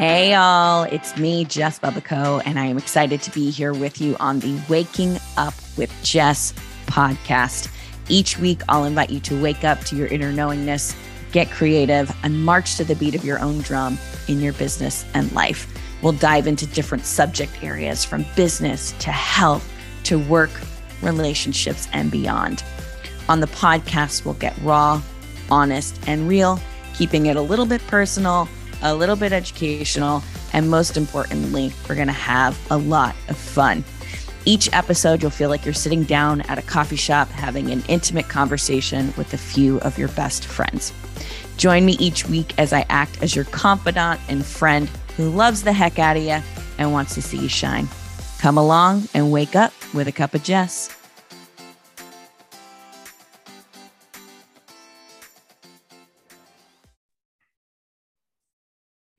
Hey, all, it's me, Jess Bubico, and I am excited to be here with you on the Waking Up with Jess podcast. Each week, I'll invite you to wake up to your inner knowingness, get creative, and march to the beat of your own drum in your business and life. We'll dive into different subject areas from business to health to work, relationships, and beyond. On the podcast, we'll get raw, honest, and real, keeping it a little bit personal a little bit educational, and most importantly, we're going to have a lot of fun. Each episode, you'll feel like you're sitting down at a coffee shop having an intimate conversation with a few of your best friends. Join me each week as I act as your confidant and friend who loves the heck out of you and wants to see you shine. Come along and wake up with a cup of Jess.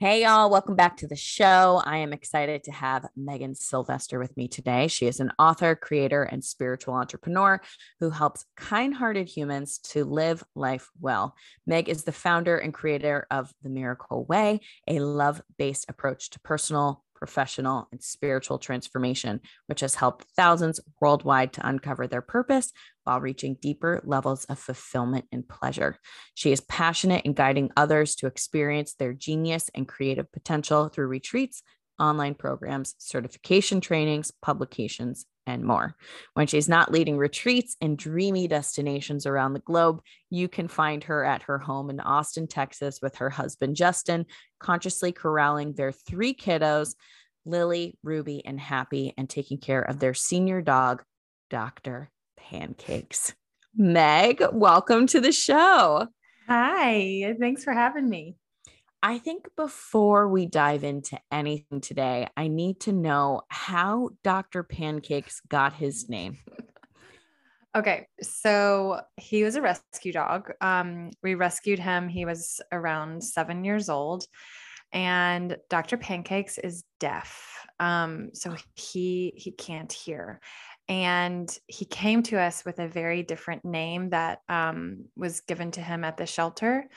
Hey, y'all, welcome back to the show. I am excited to have Meghan Sylvester with me today. She is an author, creator, and spiritual entrepreneur who helps kind hearted humans to live life well. Meg is the founder and creator of The Miracle Way, a love based approach to personal, professional, and spiritual transformation, which has helped thousands worldwide to uncover their purpose while reaching deeper levels of fulfillment and pleasure. She is passionate in guiding others to experience their genius and creative potential through retreats, online programs, certification trainings, publications, and more. When she's not leading retreats in dreamy destinations around the globe, you can find her at her home in Austin, Texas, with her husband, Justin, consciously corralling their three kiddos, Lily, Ruby, and Happy, and taking care of their senior dog, Dr. Pancakes. Meg, welcome to the show. Hi, thanks for having me. I think before we dive into anything today, I need to know how Dr. Pancakes got his name. Okay, so he was a rescue dog. Um, we rescued him. He was around seven years old, and Dr. Pancakes is deaf, um, so he he can't hear. And he came to us with a very different name that um, was given to him at the shelter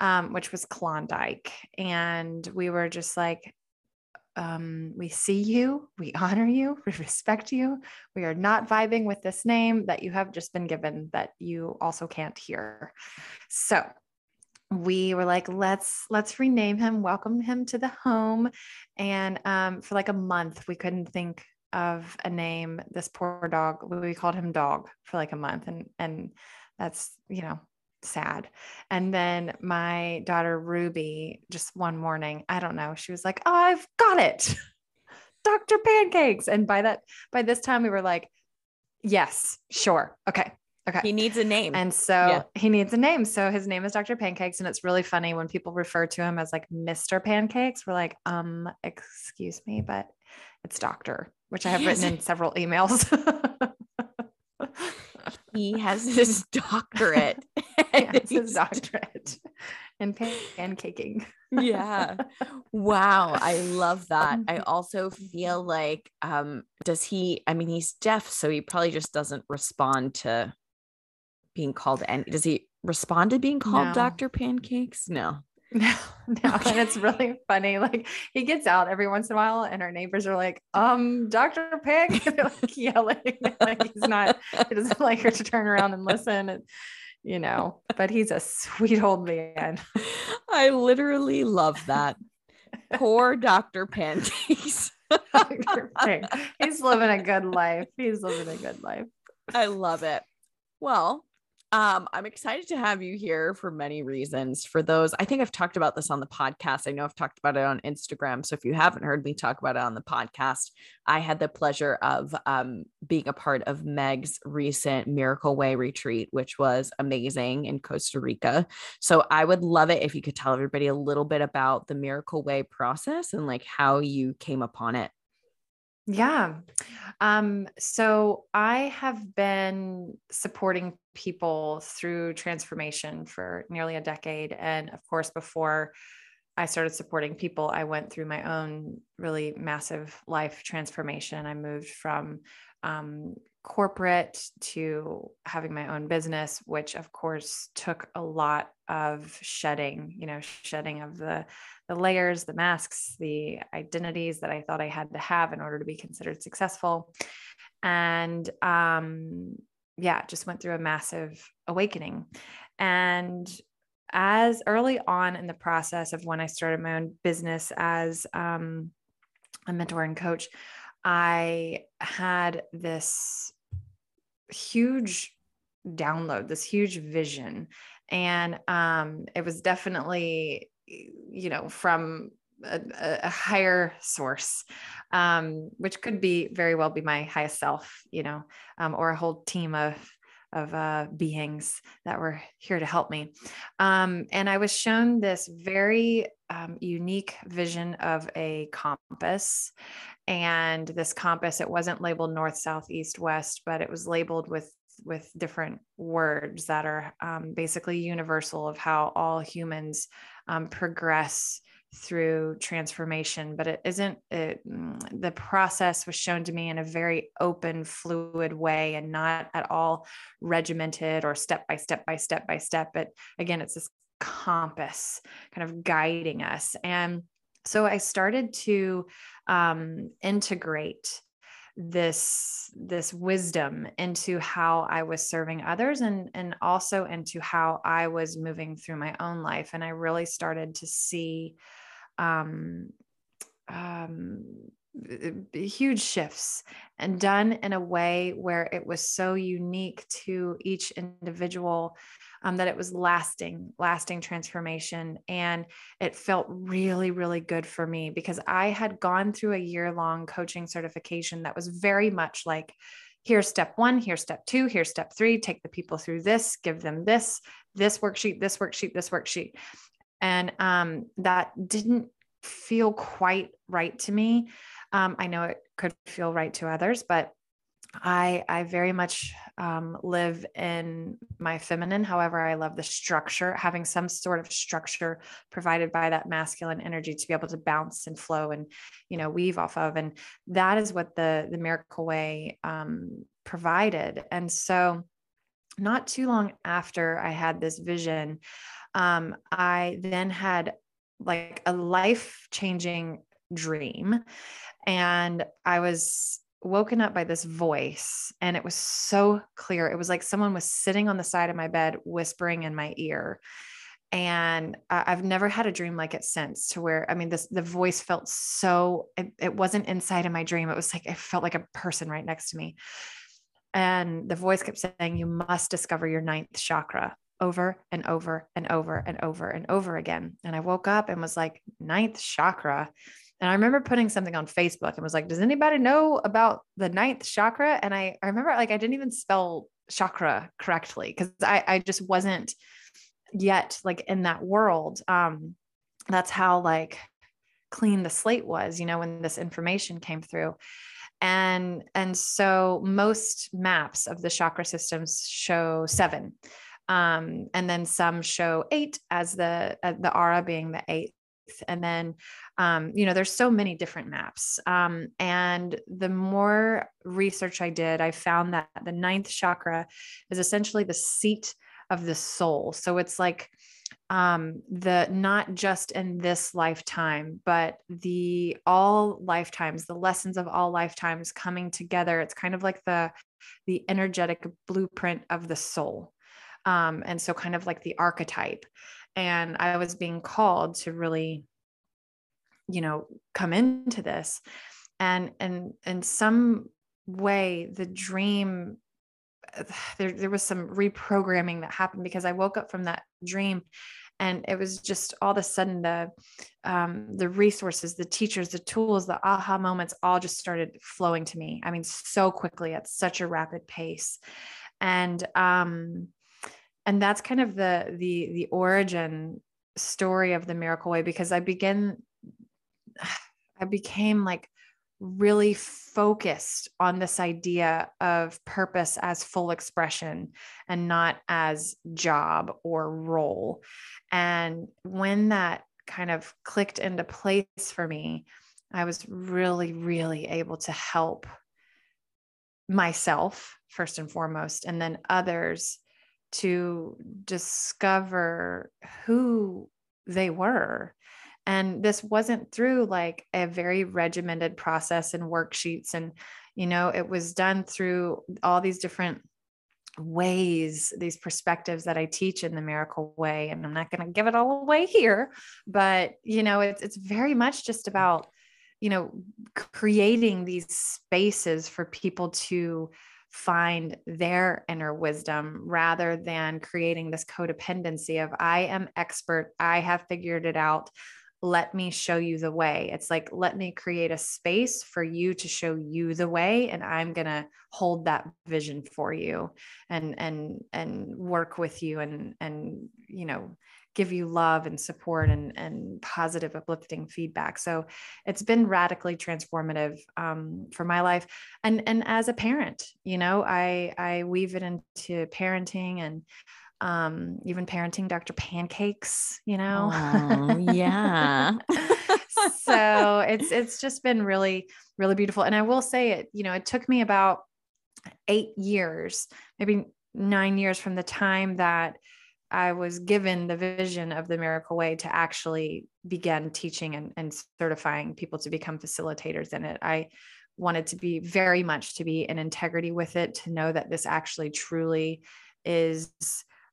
um, which was Klondike. And we were just like, um, we see you, we honor you, we respect you. We are not vibing with this name that you have just been given that you also can't hear. So we were like, let's let's rename him, welcome him to the home. And um, for like a month, we couldn't think of a name. This poor dog, we called him Dog for like a month, and and that's you know sad. And then my daughter Ruby, just one morning, I don't know, she was like, oh, I've got it. Dr. Pancakes. And by that, by this time, we were like, yes, sure. Okay. Okay. He needs a name. And so yeah. he needs a name. So his name is Dr. Pancakes. And it's really funny when people refer to him as like Mr. Pancakes. We're like, um, excuse me, but it's doctor, which I have written in several emails. he has his doctorate. has his doctorate in pancaking. yeah. Wow. I love that. I also feel like um does he I mean he's deaf so he probably just doesn't respond to being called and does he respond to being called no. Dr. Pancakes? No. No, no. Okay. And it's really funny. Like he gets out every once in a while and our neighbors are like, um, Dr. Pig. they're like yelling. like he's not, he doesn't like her to turn around and listen. And, you know, but he's a sweet old man. I literally love that. Poor Dr. Pancakes. Dr. Pig. He's living a good life. He's living a good life. I love it. Well, um, I'm excited to have you here for many reasons. For those, I think I've talked about this on the podcast. I know I've talked about it on Instagram. So if you haven't heard me talk about it on the podcast, I had the pleasure of um, being a part of Meg's recent Miracle Way retreat, which was amazing in Costa Rica. So I would love it if you could tell everybody a little bit about the Miracle Way process and like how you came upon it. Yeah. Um, so I have been supporting people through transformation for nearly a decade. And of course, before I started supporting people, I went through my own really massive life transformation. I moved from um, corporate to having my own business, which of course took a lot of shedding, you know, shedding of the the layers, the masks, the identities that I thought I had to have in order to be considered successful. And um yeah, just went through a massive awakening. And as early on in the process of when I started my own business as um, a mentor and coach, I had this huge download, this huge vision. And um, it was definitely, you know, from a, a higher source, um, which could be very well be my highest self, you know, um, or a whole team of of uh, beings that were here to help me. Um, and I was shown this very um, unique vision of a compass. And this compass, it wasn't labeled north, south, east, west, but it was labeled with with different words that are um, basically universal of how all humans um, progress through transformation. But it isn't it, mm, the process was shown to me in a very open fluid way and not at all regimented or step by step by step by step. But again it's this compass kind of guiding us. And so i started to um, integrate this this wisdom into how I was serving others and and also into how I was moving through my own life and I really started to see um, um, huge shifts and done in a way where it was so unique to each individual um, that it was lasting, lasting transformation. And it felt really, really good for me because I had gone through a year long coaching certification that was very much like, here's step one, here's step two, here's step three, take the people through this, give them this, this worksheet, this worksheet, this worksheet. And um, that didn't feel quite right to me. Um, I know it could feel right to others, but I I very much um, live in my feminine. However, I love the structure, having some sort of structure provided by that masculine energy to be able to bounce and flow and you know weave off of, and that is what the the Miracle Way um, provided. And so, not too long after I had this vision, um, I then had like a life changing dream. And I was woken up by this voice, and it was so clear. It was like someone was sitting on the side of my bed, whispering in my ear. And I've never had a dream like it since to where, I mean, this, the voice felt so, it, it wasn't inside of my dream. It was like, it felt like a person right next to me. And the voice kept saying, You must discover your ninth chakra over and over and over and over and over again. And I woke up and was like, ninth chakra. And I remember putting something on Facebook and was like, does anybody know about the ninth chakra? And I, I remember like I didn't even spell chakra correctly because I, I just wasn't yet like in that world. Um, that's how like clean the slate was, you know, when this information came through and and so most maps of the chakra systems show seven um, and then some show eight as the uh, the aura being the eighth and then um, you know there's so many different maps. Um, and the more research i did i found that the ninth chakra is essentially the seat of the soul. So it's like um, the not just in this lifetime but the all lifetimes the lessons of all lifetimes coming together. It's kind of like the the energetic blueprint of the soul. Um, and so kind of like the archetype and i was being called to really you know come into this. And and in some way the dream there, there was some reprogramming that happened because i woke up from that dream and it was just all of a sudden the um, the resources the teachers the tools the aha moments all just started flowing to me. I mean so quickly at such a rapid pace. And um, and that's kind of the the the origin story of the miracle way because i begin i became like really focused on this idea of purpose as full expression and not as job or role. And when that kind of clicked into place for me i was really really able to help myself first and foremost, and then others to discover who they were. And this wasn't through like a very regimented process and worksheets. And, you know, it was done through all these different ways, these perspectives that I teach in the miracle way. And I'm not going to give it all away here, but, you know, it's, it's very much just about, you know, creating these spaces for people to find their inner wisdom rather than creating this codependency of I am expert, I have figured it out. Let me show you the way. It's like, let me create a space for you to show you the way. And I'm to hold that vision for you and, and, and work with you and, and, you know, give you love and support and, and positive uplifting feedback. So it's been radically transformative um, for my life. And and as a parent you know i i weave it into parenting and um, even parenting dr pancakes you know? Oh, yeah. So it's it's just been really really beautiful. And i will say it you know it took me about eight years maybe nine years from the time that I was given the vision of the miracle way to actually begin teaching and, and certifying people to become facilitators in it. I wanted to be very much to be in integrity with it, to know that this actually truly is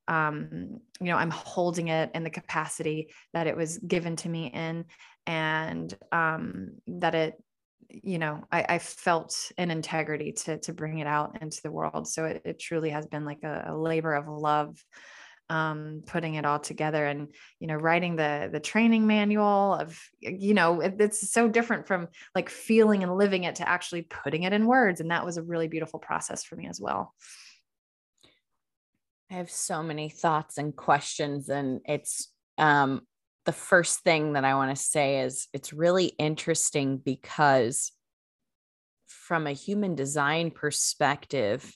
um, you know, I'm holding it in the capacity that it was given to me in, and um, that it, you know, I, I, felt an integrity to to bring it out into the world. So it, it truly has been like a, a labor of love um, putting it all together and you know writing the the training manual of you know it, it's so different from like feeling and living it to actually putting it in words. And that was a really beautiful process for me as well. I have so many thoughts and questions and it's um the first thing that i want to say is it's really interesting because from a human design perspective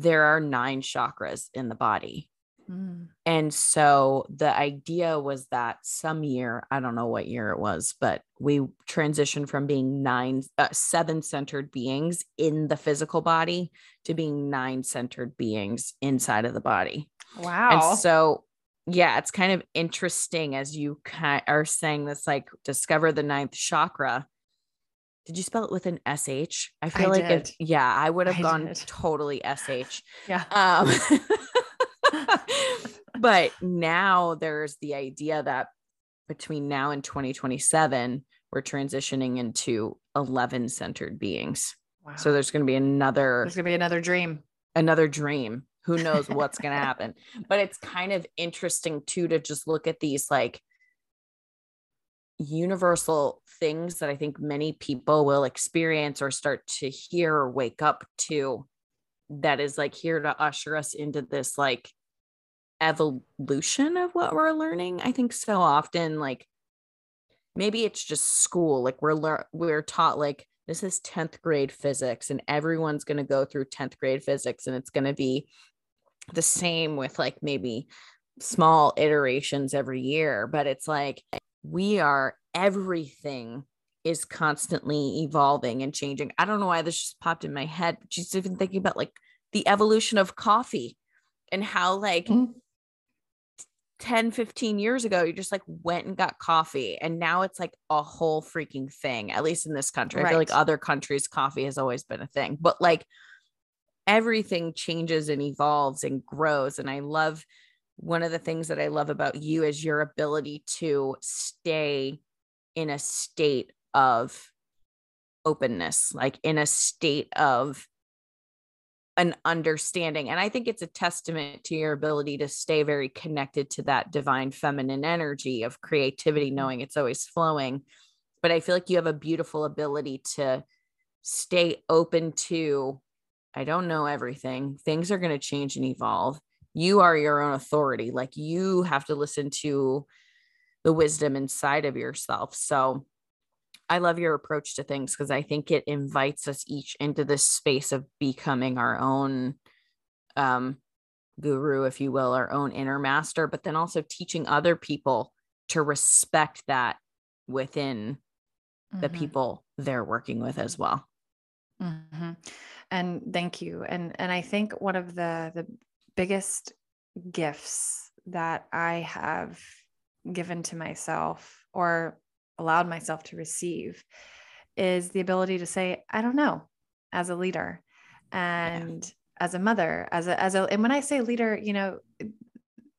there are nine chakras in the body. Mm. And so the idea was that some year, I don't know what year it was, but we transitioned from being nine, uh, seven centered beings in the physical body to being nine centered beings inside of the body. Wow. And so, yeah, it's kind of interesting as you are saying this, like discover the ninth chakra did you spell it with an sh i feel I like did. if yeah i would have I gone did. totally sh yeah. Um but now there's the idea that between now and 2027 we're transitioning into 11 centered beings. Wow. so there's going to be another there's going to be another dream. Another dream. Who knows what's going to happen? But it's kind of interesting too to just look at these like universal things that I think many people will experience or start to hear or wake up to that is like here to usher us into this like evolution of what we're learning. I think so often like maybe it's just school like we're lear- we're taught like this is 10th grade physics and everyone's going to go through 10th grade physics and it's going to be the same with like maybe small iterations every year but it's like we are everything is constantly evolving and changing. I don't know why this just popped in my head, but just even thinking about like the evolution of coffee and how like mm-hmm. 10, 15 years ago, you just like went and got coffee. And now it's like a whole freaking thing, at least in this country. Right. I feel like other countries, coffee has always been a thing, but like everything changes and evolves and grows. And I love one of the things that I love about you is your ability to stay in a state of openness, like in a state of an understanding. And I think it's a testament to your ability to stay very connected to that divine feminine energy of creativity, mm-hmm. knowing it's always flowing. But I feel like you have a beautiful ability to stay open to, I don't know everything. Things are going to change and evolve you are your own authority like you have to listen to the wisdom inside of yourself so i love your approach to things because i think it invites us each into this space of becoming our own um guru if you will our own inner master but then also teaching other people to respect that within mm-hmm. the people they're working with as well Mm-hmm. And thank you. And and I think one of the the biggest gifts that I have given to myself or allowed myself to receive is the ability to say, I don't know, as a leader and yeah. as a mother, as a, as a, and when I say leader, you know,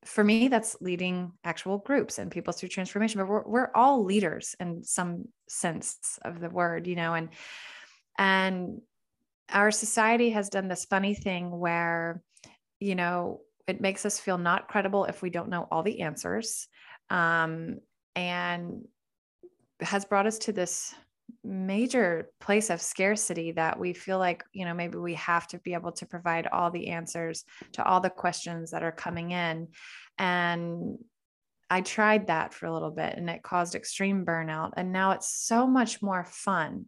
for me, that's leading actual groups and people through transformation, but we're, we're all leaders in some sense of the word, you know, and, and our society has done this funny thing where, you know, it makes us feel not credible if we don't know all the answers. Um, and has brought us to this major place of scarcity that we feel like you know maybe we have to be able to provide all the answers to all the questions that are coming in and i tried that for a little bit and it caused extreme burnout and now it's so much more fun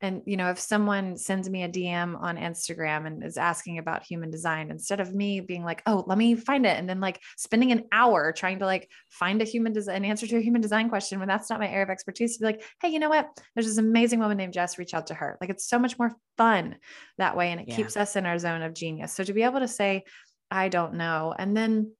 and you know if someone sends me a dm on instagram and is asking about human design instead of me being like oh let me find it and then like spending an hour trying to like find a human design an answer to a human design question when that's not my area of expertise to be like hey you know what? There's this amazing woman named jess. Reach out to her. Like it's so much more fun that way and it yeah. keeps us in our zone of genius. So to be able to say i don't know and then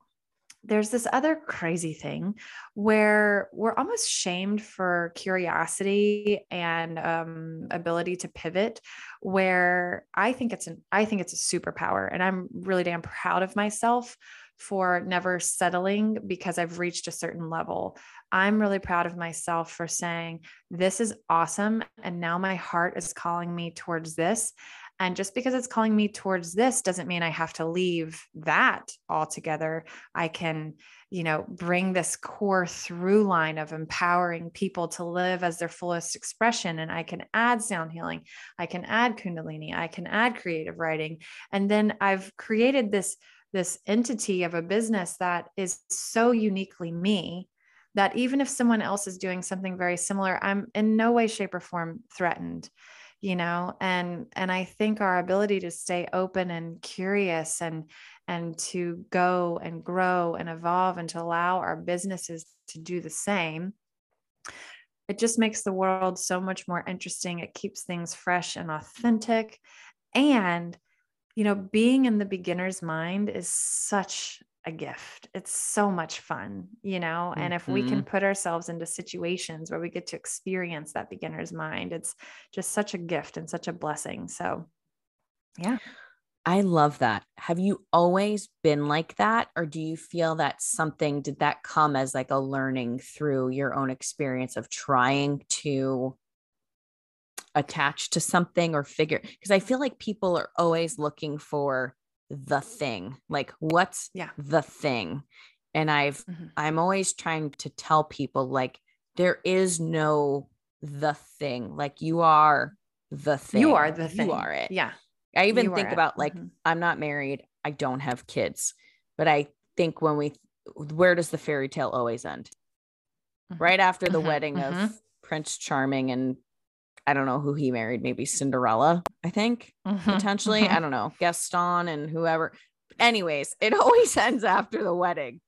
there's this other crazy thing where we're almost shamed for curiosity and um, ability to pivot where i think it's an i think it's a superpower and i'm really damn proud of myself for never settling because i've reached a certain level. I'm really proud of myself for saying this is awesome and now my heart is calling me towards this and just because it's calling me towards this doesn't mean I have to leave that altogether. I can, you know, bring this core through line of empowering people to live as their fullest expression. And I can add sound healing, I can add Kundalini, I can add creative writing. And then I've created this this entity of a business that is so uniquely me that even if someone else is doing something very similar, I'm in no way, shape, or form threatened you know and and i think our ability to stay open and curious and and to go and grow and evolve and to allow our businesses to do the same it just makes the world so much more interesting. It keeps things fresh and authentic. And you know being in the beginner's mind is such a gift. It's so much fun, you know? And mm-hmm. if we can mm-hmm. put ourselves into situations where we get to experience that beginner's mind, it's just such a gift and such a blessing. So, yeah. I love that. Have you always been like that? Or do you feel that something did that come as like a learning through your own experience of trying to attach to something or figure? Because I feel like people are always looking for the thing like what's yeah the thing and i've mm-hmm. i'm always trying to tell people like there is no the thing like you are the thing you are the thing you are it yeah i even you think about like mm-hmm. i'm not married i don't have kids but i think when we where does the fairy tale always end mm-hmm. right after the mm-hmm. wedding of mm-hmm. prince charming and I don't know who he married, maybe Cinderella, I think, mm-hmm. potentially. Mm-hmm. I don't know, Gaston and whoever. Anyways, it always ends after the wedding,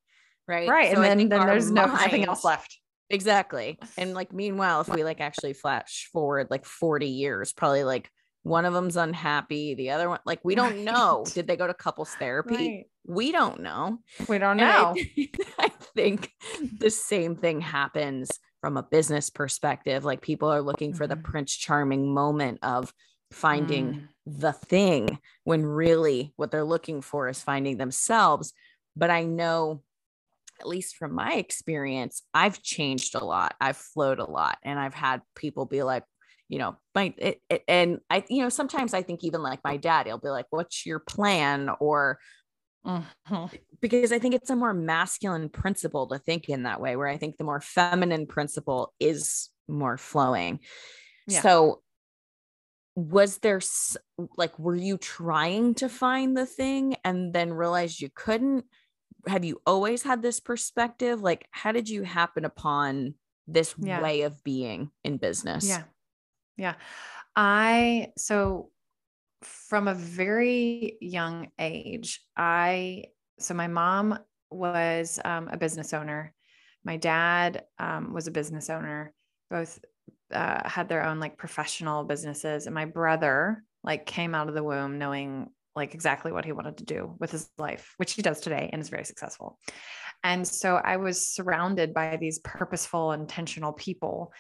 right? Right. So and then, then there's mind, no nothing else left. Exactly. And like, meanwhile, if we like actually flash forward like 40 years, probably like one of them's unhappy, the other one, like, we don't right. know. Did they go to couples therapy? Right. We don't know. We don't know. I, I think the same thing happens from a business perspective like people are looking for the mm-hmm. prince charming moment of finding mm. the thing when really what they're looking for is finding themselves but i know at least from my experience i've changed a lot i've flowed a lot and i've had people be like you know my it, it, and i you know sometimes i think even like my dad he'll be like what's your plan or Mm-hmm. Because I think it's a more masculine principle to think in that way, where I think the more feminine principle is more flowing. Yeah. So, was there like, were you trying to find the thing and then realized you couldn't? Have you always had this perspective? Like, how did you happen upon this yeah. way of being in business? Yeah. Yeah. I, so from a very young age, I, so my mom was um, a business owner. My dad um, was a business owner. Both uh, had their own like professional businesses. And my brother like came out of the womb knowing like exactly what he wanted to do with his life which he does today and is very successful. And so i was surrounded by these purposeful intentional people.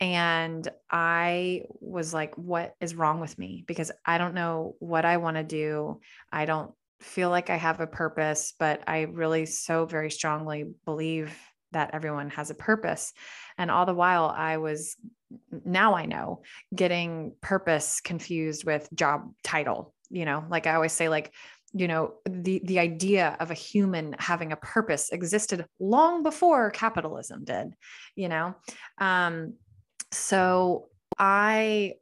And i was like what is wrong with me? Because i don't know what i want to do. I don't feel like i have a purpose but i really so very strongly believe that everyone has a purpose. And all the while i was now i know getting purpose confused with job title you know? Like i always say like you know the the idea of a human having a purpose existed long before capitalism did you know? Um so i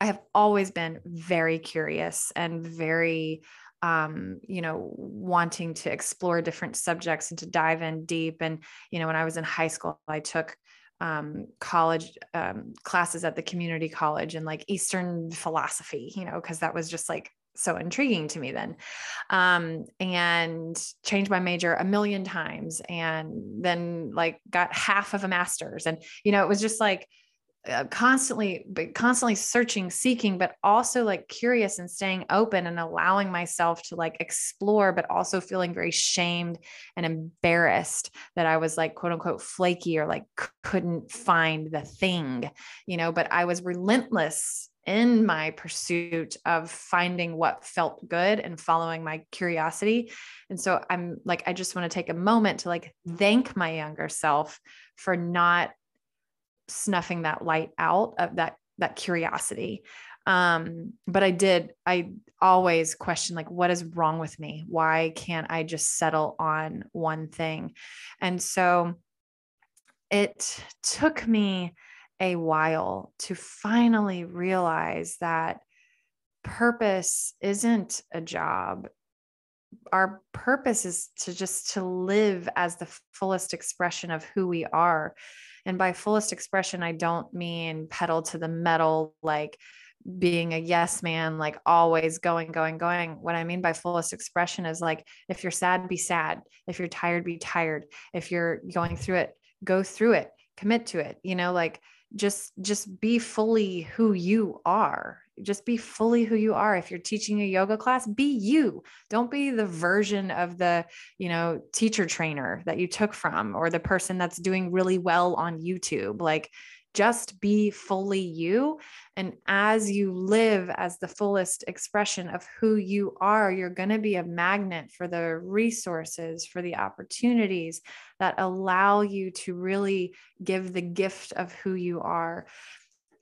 i have always been very curious and very um, you know, wanting to explore different subjects and to dive in deep. And, you know, when I was in high school, I took um, college um, classes at the community college and like Eastern philosophy, you know, because that was just like so intriguing to me then. Um, and changed my major a million times and then like got half of a master's. And, you know, it was just like, Uh, constantly constantly searching seeking but also like curious and staying open and allowing myself to like explore but also feeling very shamed and embarrassed that i was like quote unquote flaky or like couldn't find the thing you know but i was relentless in my pursuit of finding what felt good and following my curiosity. And so I'm like, I just want to take a moment to like thank my younger self for not snuffing that light out of that that curiosity. Um but i did i always question like what is wrong with me? Why can't i just settle on one thing? And so it took me a while to finally realize that purpose isn't a job. Our purpose is to just to live as the fullest expression of who we are and by fullest expression, I don't mean pedal to the metal, like being a yes man, like always going, going, going. What I mean by fullest expression is like, if you're sad, be sad. If you're tired, be tired. If you're going through it, go through it, commit to it, you know, like just, just be fully who you are just be fully who you are. If you're teaching a yoga class be you. Don't be the version of the you know teacher trainer that you took from or the person that's doing really well on youtube. Like just be fully you. And as you live as the fullest expression of who you are you're going to be a magnet for the resources for the opportunities that allow you to really give the gift of who you are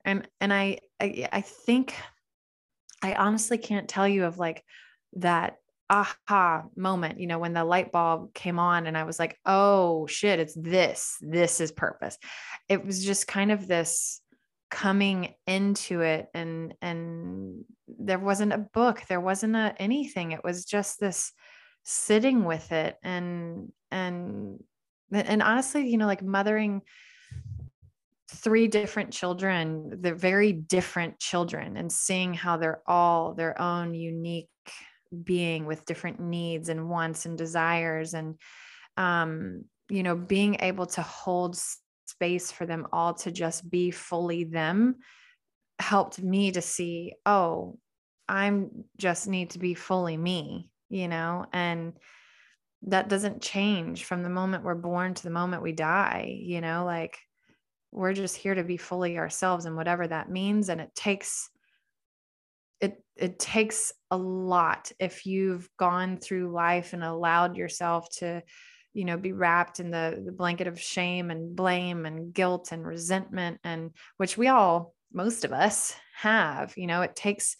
and and I, I i think i honestly can't tell you of like that aha moment you know when the light bulb came on and i was like oh shit it's this. This is purpose. It was just kind of this coming into it and and there wasn't a book there wasn't a anything. It was just this sitting with it and and and honestly you know like mothering three different children, they're very different children, and seeing how they're all their own unique being with different needs and wants and desires, and um, you know, being able to hold space for them all to just be fully them helped me to see, oh, I'm just need to be fully me, you know, and that doesn't change from the moment we're born to the moment we die, you know, like we're just here to be fully ourselves and whatever that means. And it takes it it takes a lot if you've gone through life and allowed yourself to you know be wrapped in the, the blanket of shame and blame and guilt and resentment and which we all most of us have you know it takes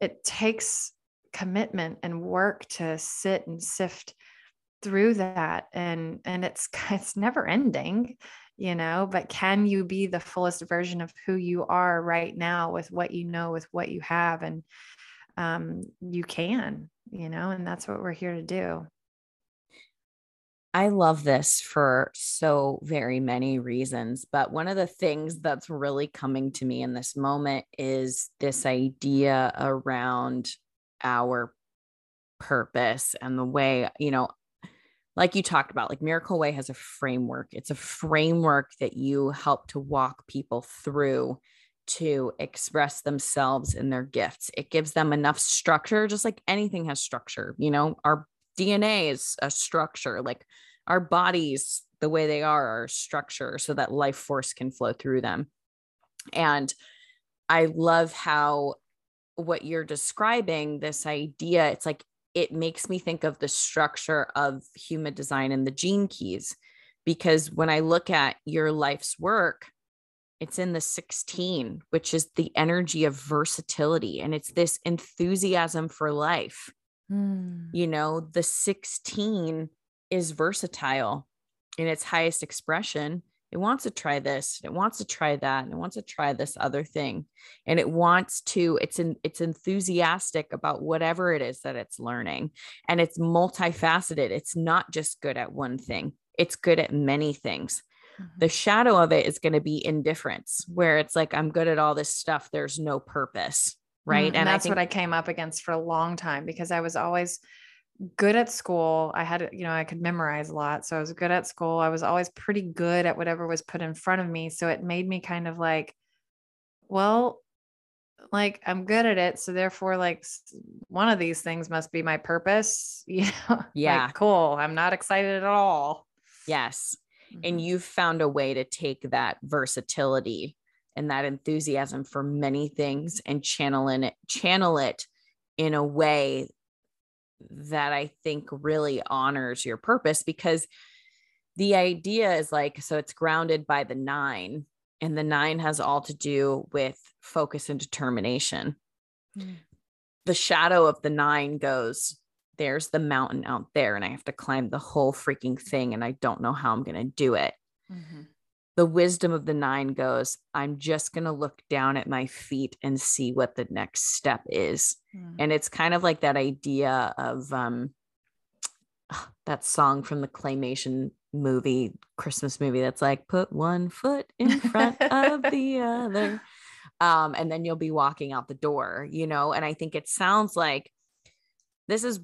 it takes commitment and work to sit and sift through that. And and it's it's never ending you know but can you be the fullest version of who you are right now with what you know with what you have and um, you can you know and that's what we're here to do I love this for so very many reasons. But one of the things that's really coming to me in this moment is this idea around our purpose and the way, you know, like you talked about, like Miracle Way has a framework. It's a framework that you help to walk people through to express themselves in their gifts. It gives them enough structure, just like anything has structure. You know, our DNA is a structure, like our bodies, the way they are, are structure so that life force can flow through them. And I love how what you're describing, this idea, it's like it makes me think of the structure of human design and the gene keys. Because when I look at your life's work, it's in the 16, which is the energy of versatility. And it's this enthusiasm for life. Mm. You know, the 16 is versatile in its highest expression. It wants to try this, it wants to try that, and it wants to try this other thing. And it wants to, it's in it's enthusiastic about whatever it is that it's learning. And it's multifaceted. It's not just good at one thing, it's good at many things. Mm-hmm. The shadow of it is going to be indifference, where it's like, I'm good at all this stuff. There's no purpose. Right. Mm-hmm. And, and, that's I think- what I came up against for a long time because I was always good at school. I had, you know, I could memorize a lot. So I was good at school. I was always pretty good at whatever was put in front of me. So it made me kind of like, well, like I'm good at it. So therefore, like one of these things must be my purpose. You know, yeah, like, cool. I'm not excited at all. Yes. Mm-hmm. And you've found a way to take that versatility and that enthusiasm for many things and channel in it, channel it in a way that I think really honors your purpose because the idea is like so it's grounded by the nine and the nine has all to do with focus and determination. Mm. The shadow of the nine goes there's the mountain out there and I have to climb the whole freaking thing and I don't know how I'm going to do it. Mm-hmm the wisdom of the nine goes i'm just going to look down at my feet and see what the next step is. Mm. and it's kind of like that idea of um that song from the claymation movie christmas movie that's like put one foot in front of the other. Um and then you'll be walking out the door you know? And i think it sounds like this is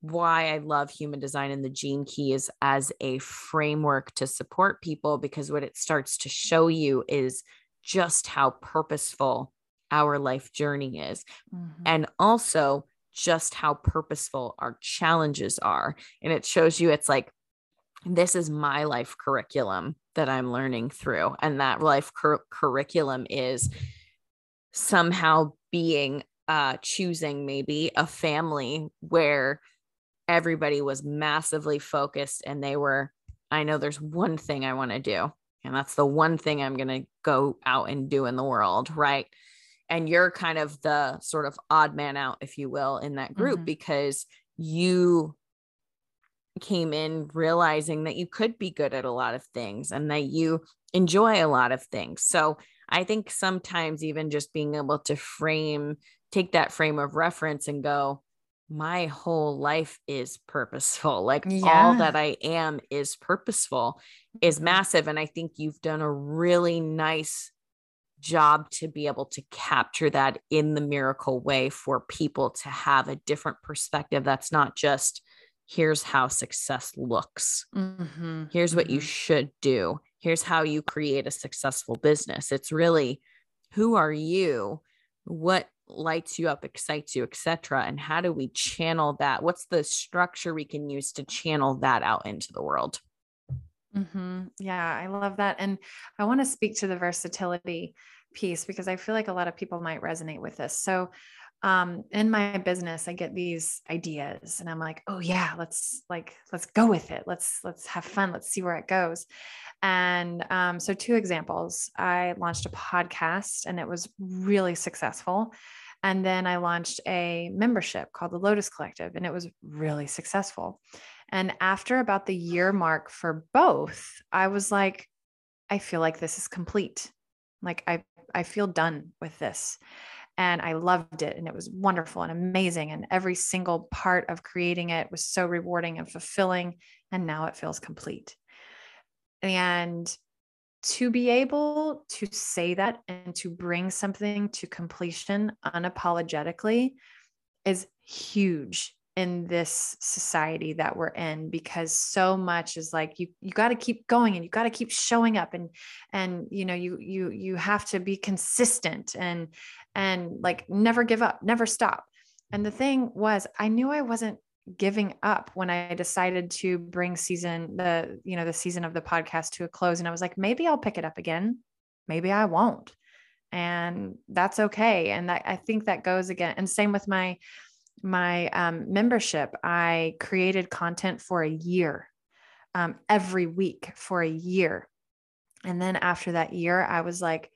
why I love human design and the gene keys as a framework to support people because what it starts to show you is just how purposeful our life journey is. Mm-hmm. And also just how purposeful our challenges are. And it shows you it's like, this is my life curriculum that I'm learning through. And that life cur- curriculum is somehow being uh choosing maybe a family where everybody was massively focused and they were, I know there's one thing I want to do. And that's the one thing I'm going to go out and do in the world. Right. And you're kind of the sort of odd man out, if you will, in that group mm-hmm. because you came in realizing that you could be good at a lot of things and that you enjoy a lot of things. So I think sometimes even just being able to frame, take that frame of reference and go, my whole life is purposeful. Like yeah. all that I am is purposeful, is mm-hmm. massive. And I think you've done a really nice job to be able to capture that in the miracle way for people to have a different perspective that's not just here's how success looks mm-hmm. here's what mm-hmm. you should do here's how you create a successful business it's really who are you what lights you up, excites you, etc. And how do we channel that? What's the structure we can use to channel that out into the world? Mm-hmm. Yeah, I love that. And I want to speak to the versatility piece because I feel like a lot of people might resonate with this. So, um, in my business, I get these ideas and I'm like, oh yeah, let's like, let's go with it. Let's, let's have fun. Let's see where it goes. And um, so, two examples I launched a podcast and it was really successful. And then I launched a membership called the Lotus Collective and it was really successful. And after about the year mark for both, I was like, I feel like this is complete. Like, I, I feel done with this and I loved it and it was wonderful and amazing and every single part of creating it was so rewarding and fulfilling and now it feels complete. And to be able to say that and to bring something to completion unapologetically is huge in this society that we're in because so much is like you you got to keep going and you got to keep showing up and and you know you you you have to be consistent and and like never give up never stop. And the thing was i knew i wasn't giving up when i decided to bring season the you know the season of the podcast to a close and i was like maybe i'll pick it up again. Maybe i won't. And that's okay. And that, i think that goes again and same with my my um, membership, I created content for a year, um, every week for a year. And then after that year, I was like,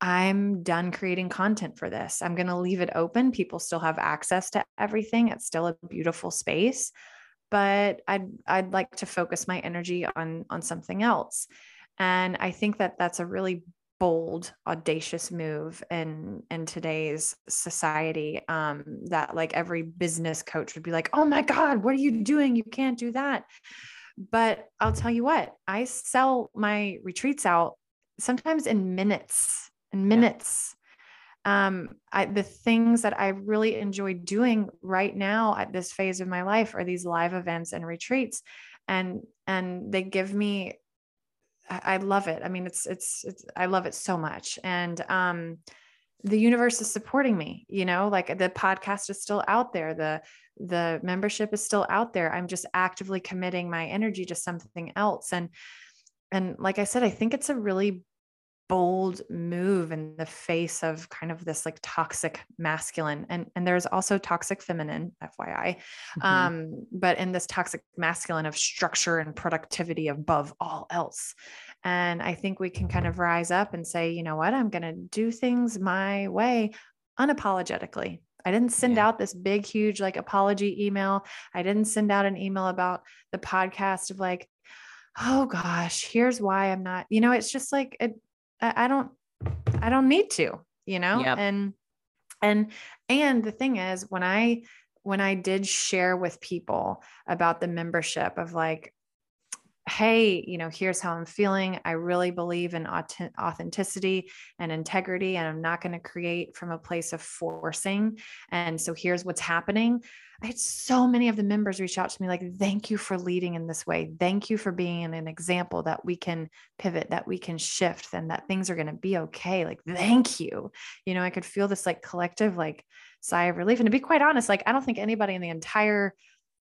I'm done creating content for this. I'm going to leave it open. People still have access to everything. It's still a beautiful space, but I'd I'd like to focus my energy on on something else. And I think that that's a really bold audacious move in in today's society um that like every business coach would be like oh my god what are you doing? You can't do that. But i'll tell you what i sell my retreats out sometimes in minutes in minutes. Yeah. um I, the things that i really enjoy doing right now at this phase of my life are these live events and retreats and and they give me I love it. I mean, it's, it's, it's, I love it so much. And, um, the universe is supporting me, you know, like the podcast is still out there. The, the membership is still out there. I'm just actively committing my energy to something else. And, and like I said, I think it's a really bold move in the face of kind of this like toxic masculine and and there's also toxic feminine fyi mm-hmm. um but in this toxic masculine of structure and productivity above all else and i think we can kind of rise up and say you know what i'm going to do things my way unapologetically I didn't send yeah. out this big, huge like apology email. I didn't send out an email about the podcast of like, oh gosh, here's why I'm not, you know, it's just like it, I don't, I don't need to, you know? Yep. And, and, and the thing is when I, when I did share with people about the membership of like, hey, you know, here's how I'm feeling. I really believe in authenticity and integrity, and I'm not going to create from a place of forcing. And so here's what's happening. I had so many of the members reach out to me like, thank you for leading in this way. Thank you for being an example that we can pivot, that we can shift, and that things are going to be okay. Like, thank you. You know, I could feel this like collective, like sigh of relief. And to be quite honest, like, I don't think anybody in the entire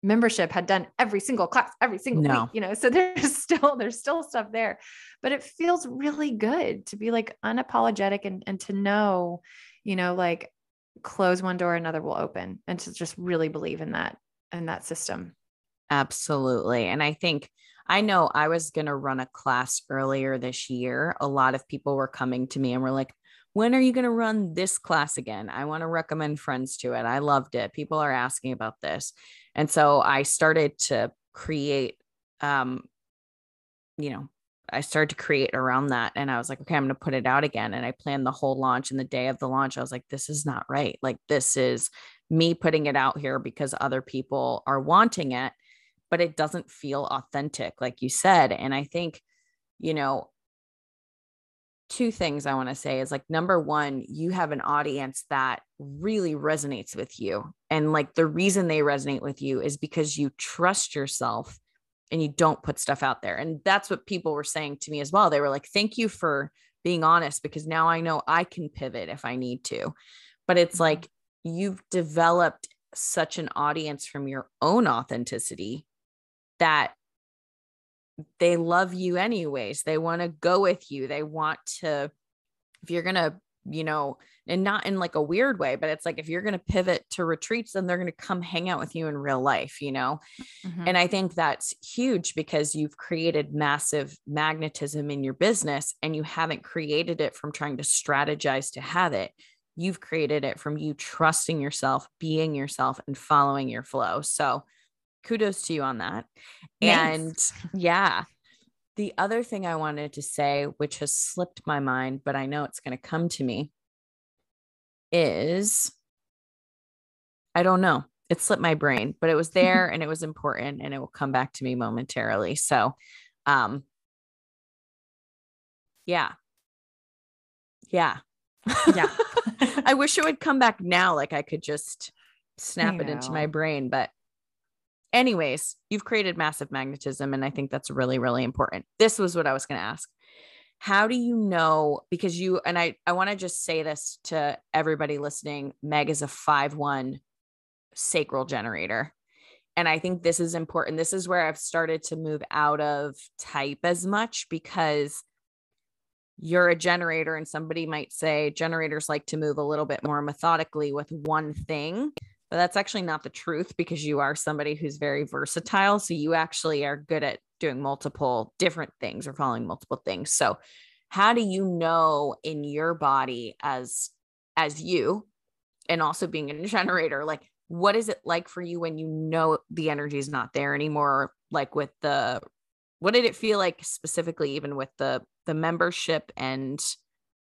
membership had done every single class every single no. week you know so there's still there's still stuff there but it feels really good to be like unapologetic and and to know you know like close one door another will open and to just really believe in that in that system absolutely and i think i know i was going to run a class earlier this year a lot of people were coming to me and were like when are you going to run this class again i want to recommend friends to it i loved it people are asking about this and so i started to create um you know I started to create around that. And I was like, okay, I'm going to put it out again. And I planned the whole launch. And the day of the launch, I was like, this is not right. Like, this is me putting it out here because other people are wanting it, but it doesn't feel authentic, like you said. And I think, you know, two things I want to say is like, number one, you have an audience that really resonates with you. And like, the reason they resonate with you is because you trust yourself and you don't put stuff out there. And that's what people were saying to me as well. They were like, thank you for being honest because now I know I can pivot if I need to. But it's mm-hmm. like you've developed such an audience from your own authenticity that they love you anyways. They want to go with you. They want to, if you're going to you know, and not in like a weird way, but it's like if you're going to pivot to retreats, then they're going to come hang out with you in real life, you know? Mm-hmm. And I think that's huge because you've created massive magnetism in your business and you haven't created it from trying to strategize to have it. You've created it from you trusting yourself, being yourself, and following your flow. So kudos to you on that. Thanks. And yeah. The other thing I wanted to say, which has slipped my mind, but I know it's going to come to me, is I don't know. It slipped my brain, but it was there and it was important and it will come back to me momentarily. So, um, yeah. Yeah. Yeah. I wish it would come back now. Like I could just snap it into my brain. But, anyways, you've created massive magnetism. And I think that's really, really important. This was what I was going to ask. How do you know? Because you, and I, I want to just say this to everybody listening Meg is a 5 1 sacral generator. And I think this is important. This is where I've started to move out of type as much because you're a generator and somebody might say generators like to move a little bit more methodically with one thing but that's actually not the truth because you are somebody who's very versatile so you actually are good at doing multiple different things or following multiple things. So how do you know in your body as as you and also being a generator like what is it like for you when you know the energy is not there anymore? Like with the what did it feel like specifically even with the the membership and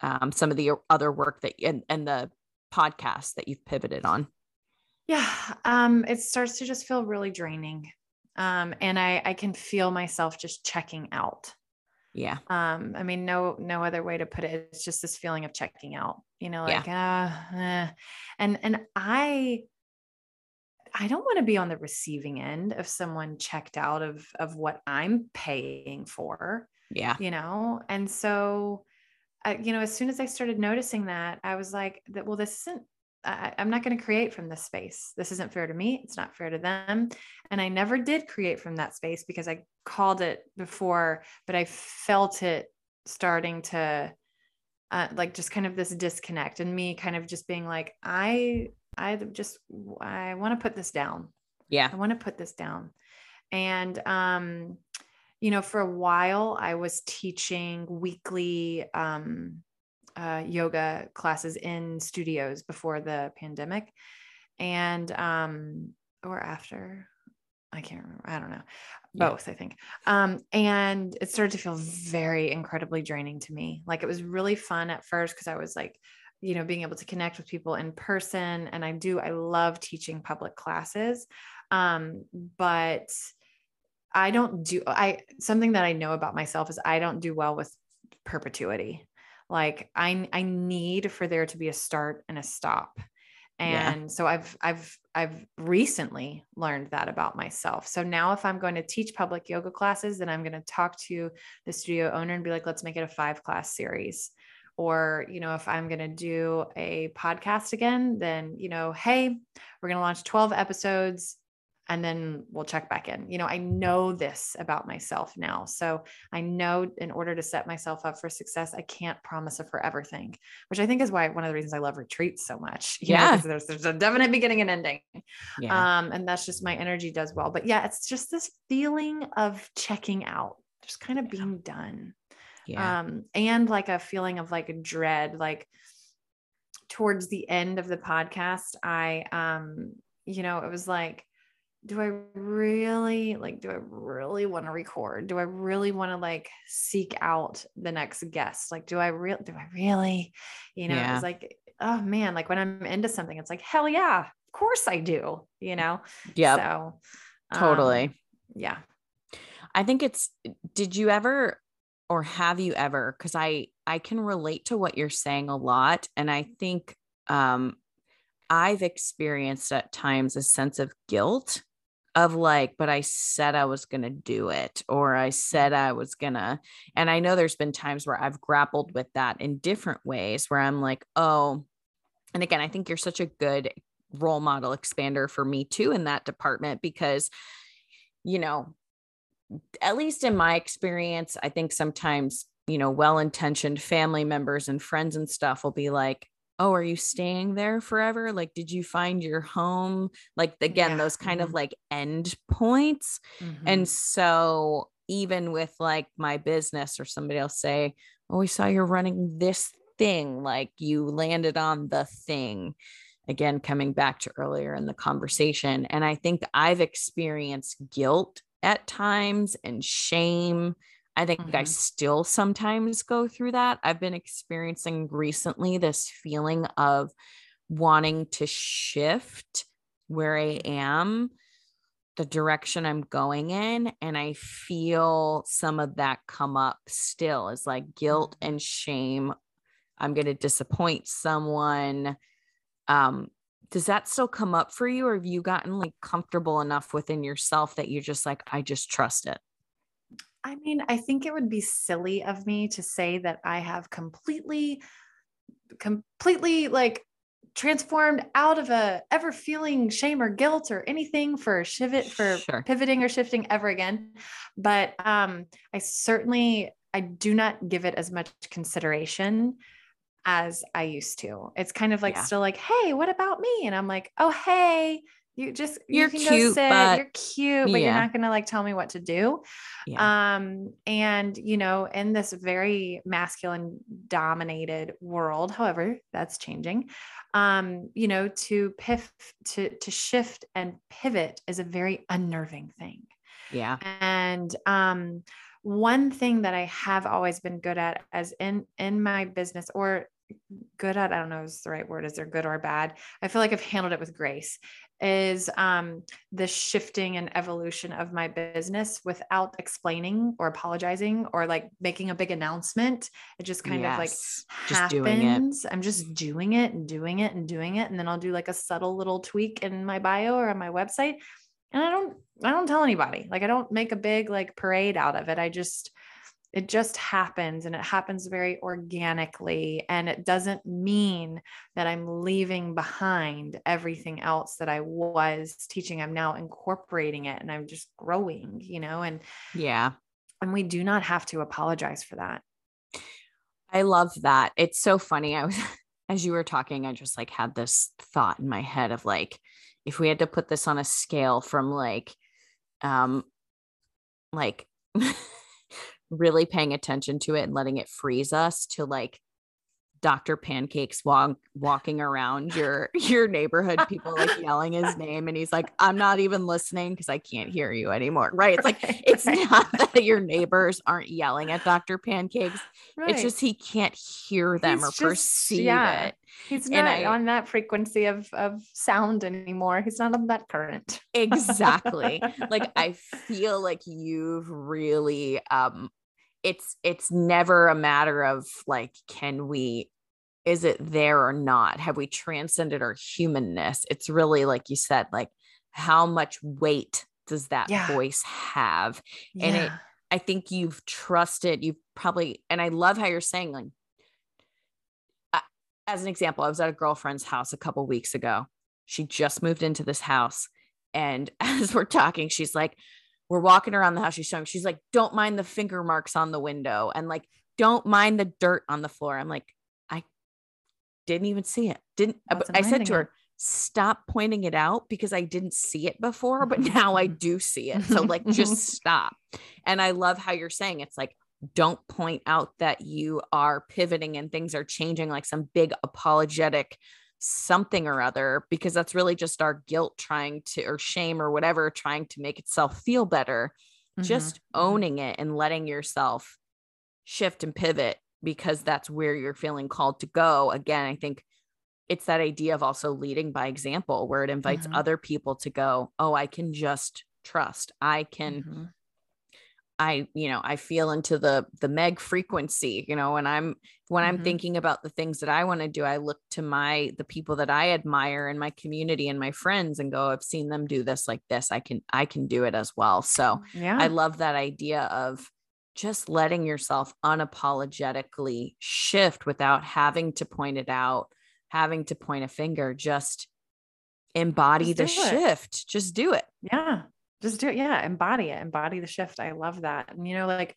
um, some of the other work that and, and the podcast that you've pivoted on yeah um, it starts to just feel really draining um, and i i can feel myself just checking out yeah um i mean no no other way to put it it's just this feeling of checking out you know like yeah. uh, eh. and and i I don't want to be on the receiving end of someone checked out of of what I'm paying for. Yeah. You know, and so, uh, you know, as soon as I started noticing that, I was like, that well, this isn't. I, I'm not going to create from this space. This isn't fair to me. It's not fair to them. And I never did create from that space because I called it before, but I felt it starting to uh, like just kind of this disconnect and me kind of just being like, I I just I want to put this down. Yeah. I want to put this down. And um you know, for a while I was teaching weekly um uh, yoga classes in studios before the pandemic and um or after I can't remember. I don't know. Both, yeah. I think. Um, and it started to feel very incredibly draining to me. Like it was really fun at first because I was like you know being able to connect with people in person and i do i love teaching public classes um, but i don't do i something that i know about myself is i don't do well with perpetuity like i i need for there to be a start and a stop. And yeah. so i've i've i've recently learned that about myself. So now if i'm going to teach public yoga classes then i'm going to talk to the studio owner and be like let's make it a five class series. Or you know if i'm going to do a podcast again then you know hey we're going to launch 12 episodes and then we'll check back in you know i know this about myself now so i know in order to set myself up for success i can't promise a forever thing which i think is why one of the reasons i love retreats so much yeah know, there's, there's a definite beginning and ending yeah. um and that's just my energy does well but yeah it's just this feeling of checking out just kind of being done yeah. um and like a feeling of like dread like towards the end of the podcast i um you know it was like do i really like do i really want to record? Do i really want to like seek out the next guest? Like do i real do i really? You know yeah. it's like oh man like when i'm into something it's like hell yeah of course i do you know? Yeah so totally. um, yeah. I think it's did you ever or have you ever because i i can relate to what you're saying a lot and i think um i've experienced at times a sense of guilt of like but i said i was going to do it or i mm. said i was going to and i know there's been times where i've grappled with that in different ways where i'm like oh and again i think you're such a good role model expander for me too in that department because you know at least in my experience, I think sometimes, you know, well intentioned family members and friends and stuff will be like, Oh, are you staying there forever? Like, did you find your home? Like, again, yeah. those kind mm-hmm. of like end points. Mm-hmm. And so, even with like my business, or somebody else say, Oh, we saw you're running this thing, like you landed on the thing again coming back to earlier in the conversation and i think i've experienced guilt at times and shame. I think mm-hmm. I still sometimes go through that. I've been experiencing recently this feeling of wanting to shift where I am, the direction I'm going in. And I feel some of that come up still is like guilt and shame. I'm going to disappoint someone. Um, does that still come up for you or have you gotten like comfortable enough within yourself that you're just like i just trust it I mean, I think it would be silly of me to say that I have completely, completely like transformed out of a ever feeling shame or guilt or anything for shivit for sure. pivoting or shifting ever again. But um, I certainly I do not give it as much consideration as I used to. It's kind of like yeah. still like, hey, what about me? And I'm like, oh hey, you just you're you cute, but you're cute, but yeah. you're not gonna like tell me what to do. Yeah. Um, and you know, in this very masculine dominated world, however, that's changing. Um, you know, to piff to to shift and pivot is a very unnerving thing. Yeah. And um one thing that I have always been good at as in in my business or good at, I don't know if the right word. Is there good or bad? I feel like I've handled it with grace is um, the shifting and evolution of my business without explaining or apologizing or like making a big announcement. It just kind yes. of like just happens. I'm just doing it and doing it and doing it. And then I'll do like a subtle little tweak in my bio or on my website. And I don't, I don't tell anybody. Like I don't make a big like parade out of it. I just, it just happens and it happens very organically. And it doesn't mean that I'm leaving behind everything else that I was teaching. I'm now incorporating it and I'm just growing, you know, and yeah. And we do not have to apologize for that. I love that. It's so funny. I was, as you were talking, I just like had this thought in my head of like, if we had to put this on a scale from like, um, like, really paying attention to it and letting it freeze us to like Dr. Pancakes walk, walking around your your neighborhood, people like yelling his name, and he's like, "I'm not even listening because I can't hear you anymore." Right? It's like right, it's right. not that your neighbors aren't yelling at Dr. Pancakes. Right. It's just he can't hear them he's or just, perceive yeah. it. He's not I, on that frequency of of sound anymore. He's not on that current. exactly. like I feel like you've really um it's it's never a matter of like can we is it there or not have we transcended our humanness it's really like you said like how much weight does that yeah. voice have yeah. and it i think you've trusted you've probably and i love how you're saying like uh, as an example i was at a girlfriend's house a couple weeks ago she just moved into this house and as we're talking she's like we're walking around the house. She's showing, she's like, don't mind the finger marks on the window and like, don't mind the dirt on the floor. I'm like, I didn't even see it. Didn't, I said to her, stop pointing it out because I didn't see it before, but now I do see it. So like, just stop. And I love how you're saying it's like, don't point out that you are pivoting and things are changing like some big apologetic something or other because that's really just our guilt trying to or shame or whatever trying to make itself feel better mm-hmm. just mm-hmm. owning it and letting yourself shift and pivot because that's where you're feeling called to go again i think it's that idea of also leading by example where it invites mm-hmm. other people to go oh i can just trust i can mm-hmm. I, you know, I feel into the the Meg frequency, you know, when I'm when mm-hmm. I'm thinking about the things that I want to do, I look to my the people that I admire in my community and my friends and go, I've seen them do this like this. I can I can do it as well. So yeah. I love that idea of just letting yourself unapologetically shift without having to point it out, having to point a finger, just embody just the shift. Just do it. Yeah just do it. Yeah embody it embody the shift. I love that. And you know like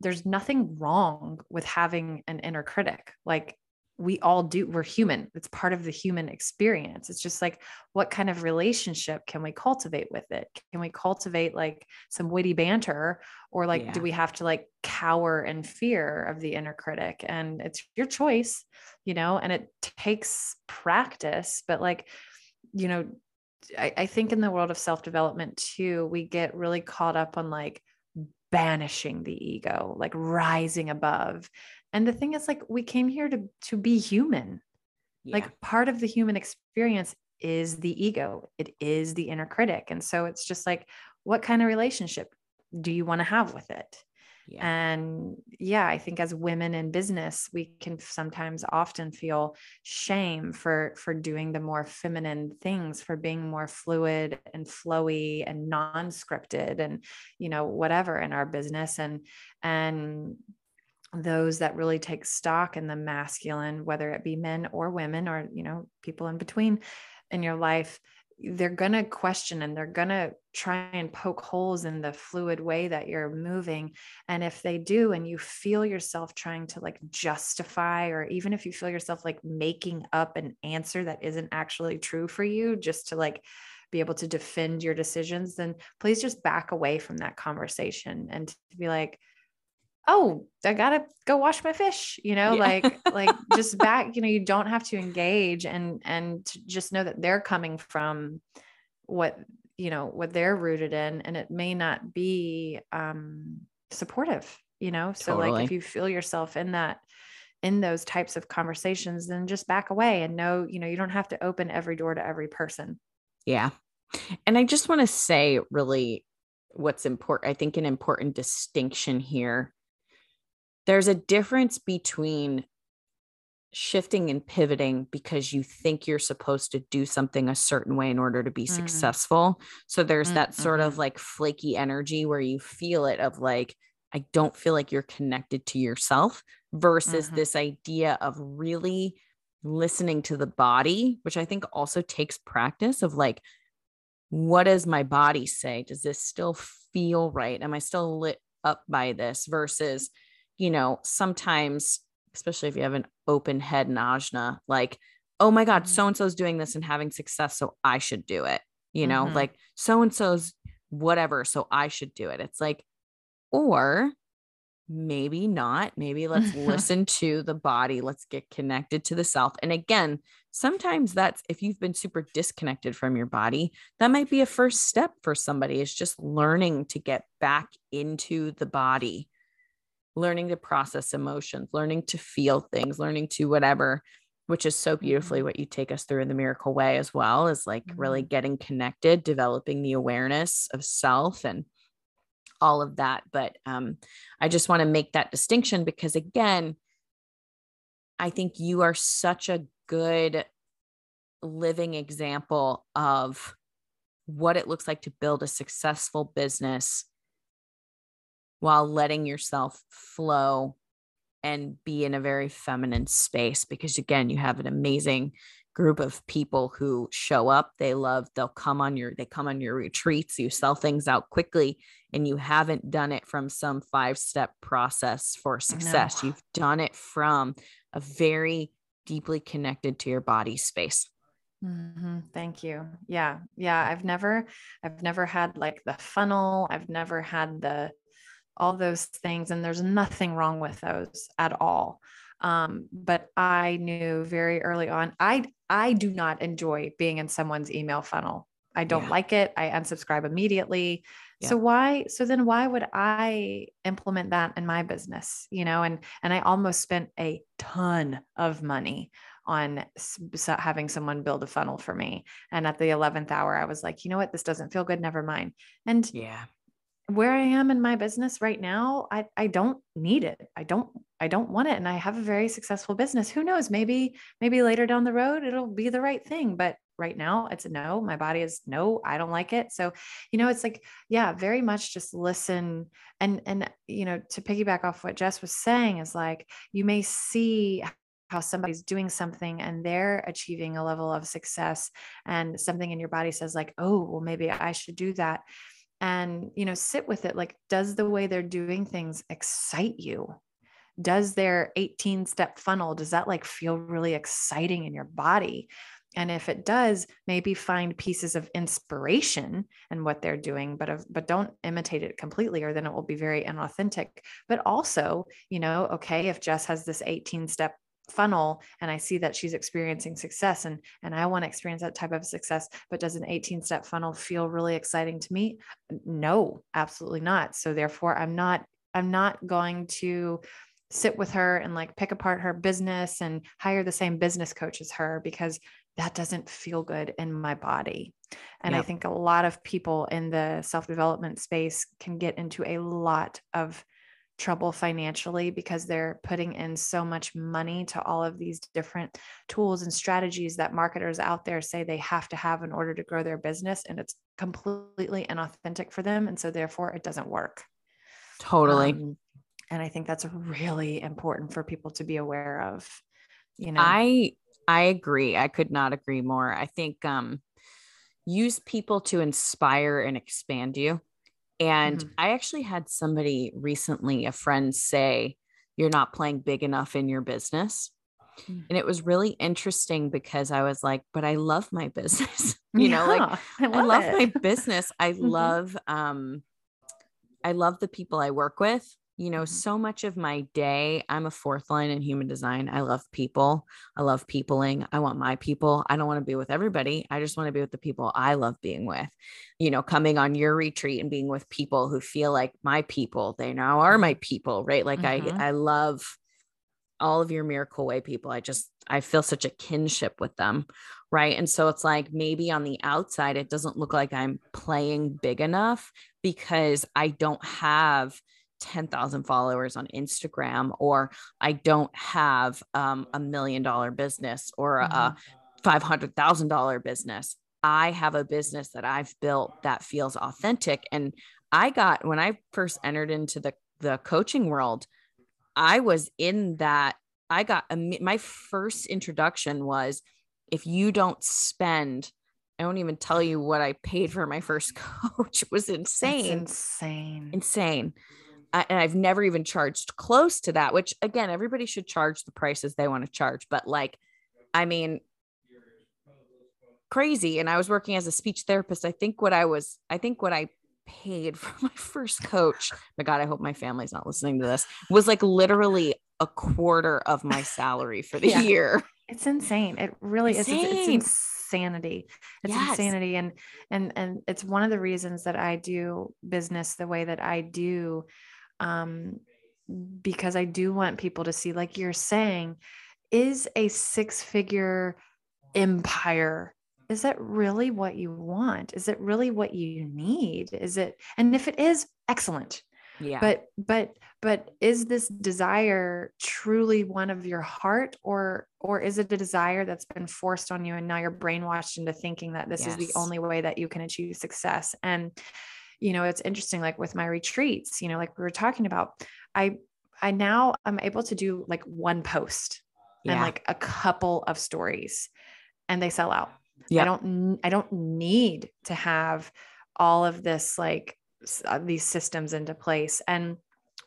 there's nothing wrong with having an inner critic. Like we all do we're human. It's part of the human experience. It's just like what kind of relationship can we cultivate with it? Can we cultivate like some witty banter? Or like yeah. do we have to like cower in fear of the inner critic? And it's your choice you know and it takes practice. But like you know I, I think in the world of self development too, we get really caught up on like banishing the ego, like rising above. And the thing is, like, we came here to to be human. Yeah. Like, part of the human experience is the ego. It is the inner critic, and so it's just like, what kind of relationship do you want to have with it? Yeah. And yeah, I think as women in business, we can sometimes often feel shame for for doing the more feminine things, for being more fluid and flowy and non-scripted and you know whatever in our business and and those that really take stock in the masculine whether it be men or women or you know people in between in your life they're going to question and they're going to try and poke holes in the fluid way that you're moving. And if they do and you feel yourself trying to like justify or even if you feel yourself like making up an answer that isn't actually true for you just to like be able to defend your decisions then please just back away from that conversation and to be like oh i gotta go wash my fish you know yeah. like like just back you know you don't have to engage and and to just know that they're coming from what you know what they're rooted in and it may not be um supportive you know so totally. like if you feel yourself in that in those types of conversations then just back away and know you know you don't have to open every door to every person yeah and i just want to say really what's important i think an important distinction here there's a difference between shifting and pivoting because you think you're supposed to do something a certain way in order to be mm. successful. So there's mm, that sort mm-hmm. of like flaky energy where you feel it of like, I don't feel like you're connected to yourself versus mm-hmm. this idea of really listening to the body, which I think also takes practice of like, what does my body say? Does this still feel right? Am I still lit up by this versus you know, sometimes, especially if you have an open head ajna, like, oh my God, so and so's doing this and having success. So I should do it. You know, mm-hmm. like so and so's whatever. So I should do it. It's like, or maybe not. Maybe let's listen to the body. Let's get connected to the self. And again, sometimes that's if you've been super disconnected from your body, that might be a first step for somebody is just learning to get back into the body learning to process emotions, learning to feel things, learning to whatever, which is so beautifully mm-hmm. what you take us through in the miracle way as well, is like mm-hmm. really getting connected, developing the awareness of self and all of that. But um, I just want to make that distinction because, again, I think you are such a good living example of what it looks like to build a successful business while letting yourself flow and be in a very feminine space because again you have an amazing group of people who show up they love they'll come on your they come on your retreats you sell things out quickly and you haven't done it from some five step process for success you've done it from a very deeply connected to your body space Mm-hmm. Thank you. Yeah. Yeah. I've never, I've never had like the funnel. I've never had the all those things. And there's nothing wrong with those at all. Um, but I knew very early on, I, I do not enjoy being in someone's email funnel. I don't yeah. like it. I unsubscribe immediately. Yeah. So why, so then why would I implement that in my business? You know, and, and I almost spent a ton of money on having someone build a funnel for me. And at the 11th hour, I was like, you know what? This doesn't feel good. Never mind. And yeah, where I am in my business right now, I, I don't need it. I don't, I don't want it. And I have a very successful business. Who knows? Maybe, maybe later down the road, it'll be the right thing. But right now it's a no. My body is no, I don't like it. So, you know, it's like, yeah, very much just listen. And, and, you know, to piggyback off what Jess was saying is like, you may see how somebody's doing something and they're achieving a level of success and something in your body says like, oh, well, maybe I should do that and you know sit with it like does the way they're doing things excite you? Does their 18 step funnel does that like feel really exciting in your body? And if it does maybe find pieces of inspiration in what they're doing but but don't imitate it completely or then it will be very inauthentic. But also you know okay if jess has this 18 step funnel and I see that she's experiencing success and and I want to experience that type of success but does an 18 step funnel feel really exciting to me no absolutely not so therefore I'm not I'm not going to sit with her and like pick apart her business and hire the same business coach as her because that doesn't feel good in my body. And yep. I think a lot of people in the self development space can get into a lot of trouble financially because they're putting in so much money to all of these different tools and strategies that marketers out there say they have to have in order to grow their business and it's completely inauthentic for them and so therefore it doesn't work. Totally. Um, and i think that's really important for people to be aware of you know? I i agree. I could not agree more. I think um use people to inspire and expand you and mm-hmm. I actually had somebody recently, a friend, say, You're not playing big enough in your business. Mm-hmm. And it was really interesting because I was like, But I love my business. you yeah, know, like I love, I love my business. I mm-hmm. love, um, I love the people I work with you know, mm-hmm. so much of my day, I'm a fourth line in human design. I love people. I love peopling. I want my people. I don't want to be with everybody. I just want to be with the people I love being with. You know, coming on your retreat and being with people who feel like my people, they now are my people, right? Like mm-hmm. I I love all of your miracle way people. I just I feel such a kinship with them, right? And so it's like maybe on the outside it doesn't look like I'm playing big enough because I don't have 10,000 followers on Instagram, or I don't have um, a million dollar business or mm-hmm. a $500,000 business. I have a business that I've built that feels authentic. And I got, when I first entered into the, the coaching world, I was in that. I got a, my first introduction was if you don't spend I won't even tell you what I paid for my first coach. It was insane. That's insane. Insane. I, and I've never even charged close to that, which again, everybody should charge the prices they want to charge. But like, I mean, crazy. And I was working as a speech therapist. I think what I was, I think what I paid for my first coach, my God, I hope my family's not listening to this, was like literally a quarter of my salary for the yeah. year. It's insane. It really insane. is. It's, it's insanity. It's yes. insanity. And and and it's one of the reasons that I do business the way that I do um, because I do want people to see, like you're saying, is a six figure empire is that really what you want? Is it really what you need? Is it and if it is excellent. Yeah. But but but is this desire truly one of your heart or or is it a desire that's been forced on you and now you're brainwashed into thinking that this yes. is the only way that you can achieve success? And you know it's interesting like with my retreats you know like we were talking about i i now i'm able to do like one post yeah. and like a couple of stories and they sell out. Yeah i don't i don't need to have all of this like uh, these systems into place. And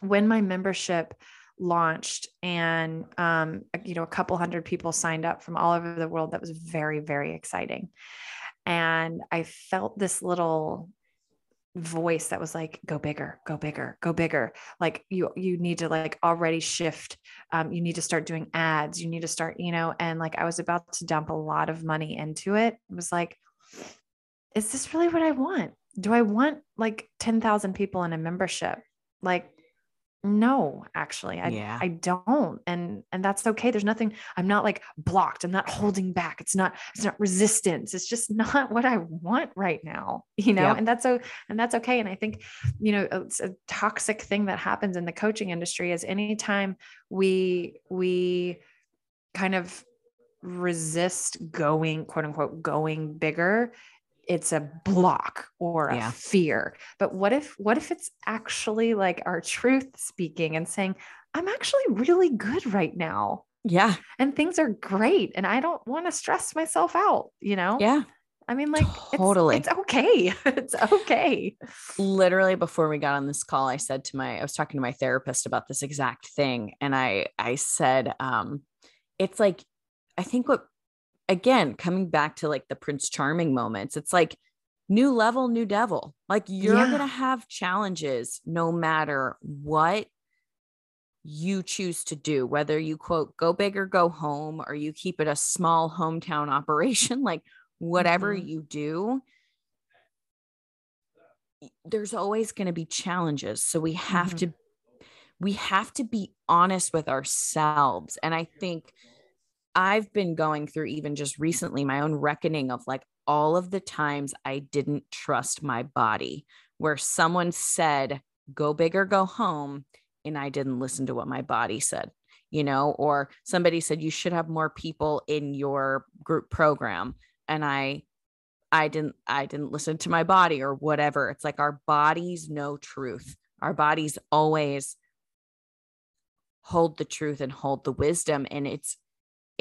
when my membership launched and um, you know a couple hundred people signed up from all over the world that was very very exciting. And i felt this little voice that was like go bigger go bigger go bigger. Like you you need to like already shift um, you need to start doing ads you need to start you know and like i was about to dump a lot of money into it. It was like is this really what i want? Do i want like 10,000 people in a membership? Like no actually i yeah. i don't and and that's okay there's nothing i'm not like blocked i'm not holding back it's not it's not resistance it's just not what i want right now you know and that's so and that's okay and i think you know it's a toxic thing that happens in the coaching industry is anytime we we kind of resist going quote unquote going bigger it's a block or a yeah. fear. But what if what if it's actually like our truth speaking and saying, I'm actually really good right now. Yeah. And things are great and I don't want to stress myself out, you know? Yeah. I mean, like, totally. It's, it's, okay. it's okay. Literally, before we got on this call, I said to my, I was talking to my therapist about this exact thing. And I, I said, um, it's like, I think what again, coming back to like the Prince Charming moments, it's like new level, new devil. Like you're yeah. going to have challenges no matter what you choose to do, whether you quote, go big or go home, or you keep it a small hometown operation, like whatever mm-hmm. you do, there's always going to be challenges. So we have mm-hmm. to we have to be honest with ourselves. And I think I've been going through even just recently my own reckoning of like all of the times I didn't trust my body, where someone said, go big or go home. and I didn't listen to what my body said, you know, or somebody said you should have more people in your group program and I I didn't I didn't listen to my body or whatever. It's like our bodies know truth. Our bodies always hold the truth and hold the wisdom and it's